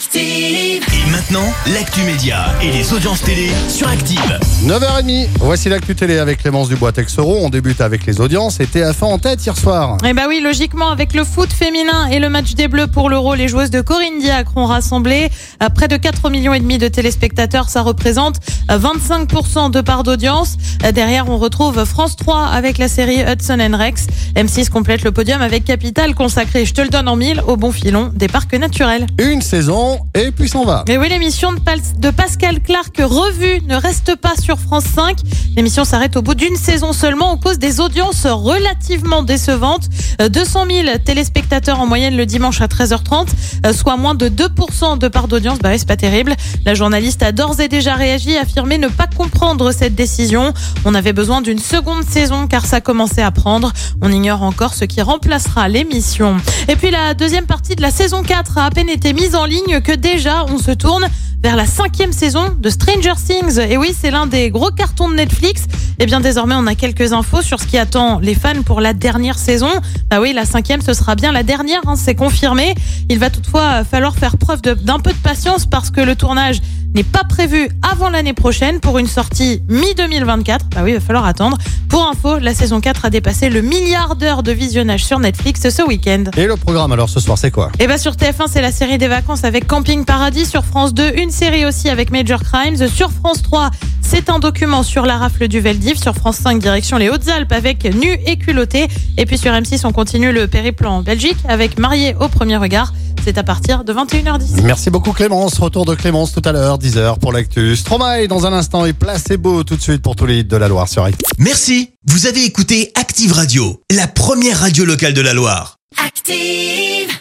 Active. Et maintenant, l'actu média et les audiences télé sur Active. 9h30, voici l'actu télé avec Clémence Dubois-Texero. On débute avec les audiences et TF1 en tête hier soir. Eh bah oui, logiquement, avec le foot féminin et le match des Bleus pour l'Euro, les joueuses de Corinne Diacre ont rassemblé euh, près de 4 millions et demi de téléspectateurs. Ça représente euh, 25% de part d'audience. Euh, Derrière, on retrouve France 3 avec la série Hudson and Rex. M6 complète le podium avec Capital consacré, je te le donne en mille, au bon filon des parcs naturels. Une saison et puis s'en va. Mais oui, l'émission de, Pascal Clark revue ne reste pas sur France 5. L'émission s'arrête au bout d'une saison seulement en cause des audiences relativement décevantes. Euh, 200 000 téléspectateurs en moyenne le dimanche à 13h30, euh, soit moins de 2% de part d'audience. Bah ouais, c'est pas terrible. La journaliste a d'ores et déjà réagi, affirmé ne pas comprendre cette décision. On avait besoin d'une seconde saison car ça commençait à prendre. On ignore encore ce qui remplacera l'émission. Et puis la deuxième partie de la saison 4 a à peine été mise en ligne que déjà on se tourne vers la cinquième saison de Stranger Things. Et oui, c'est l'un des gros cartons de Netflix. Et bien désormais, on a quelques infos sur ce qui attend les fans pour la dernière saison. Bah oui, la cinquième, ce sera bien la dernière, hein, c'est confirmé. Il va toutefois falloir faire preuve d'un peu de patience parce que le tournage n'est pas prévu avant l'année prochaine pour une sortie mi-2024. Bah oui, il va falloir attendre. Pour info, la saison 4 a dépassé le milliard d'heures de visionnage sur Netflix ce week-end. Et le programme alors ce soir, c'est quoi? Et bah sur TF1, c'est la série des vacances avec Camping Paradis. Sur France 2, une série aussi avec Major Crimes. Sur France 3, c'est un document sur la rafle du Veldiv. Sur France 5, direction les Hautes-Alpes avec Nu et culotté. Et puis sur M6, on continue le périple en Belgique avec Marié au premier regard. C'est à partir de 21h10. Merci beaucoup Clémence. Retour de Clémence tout à l'heure, 10h pour l'actu. Stromae dans un instant et placebo tout de suite pour tous les hits de la Loire sur Active. Merci, vous avez écouté Active Radio, la première radio locale de la Loire. Active.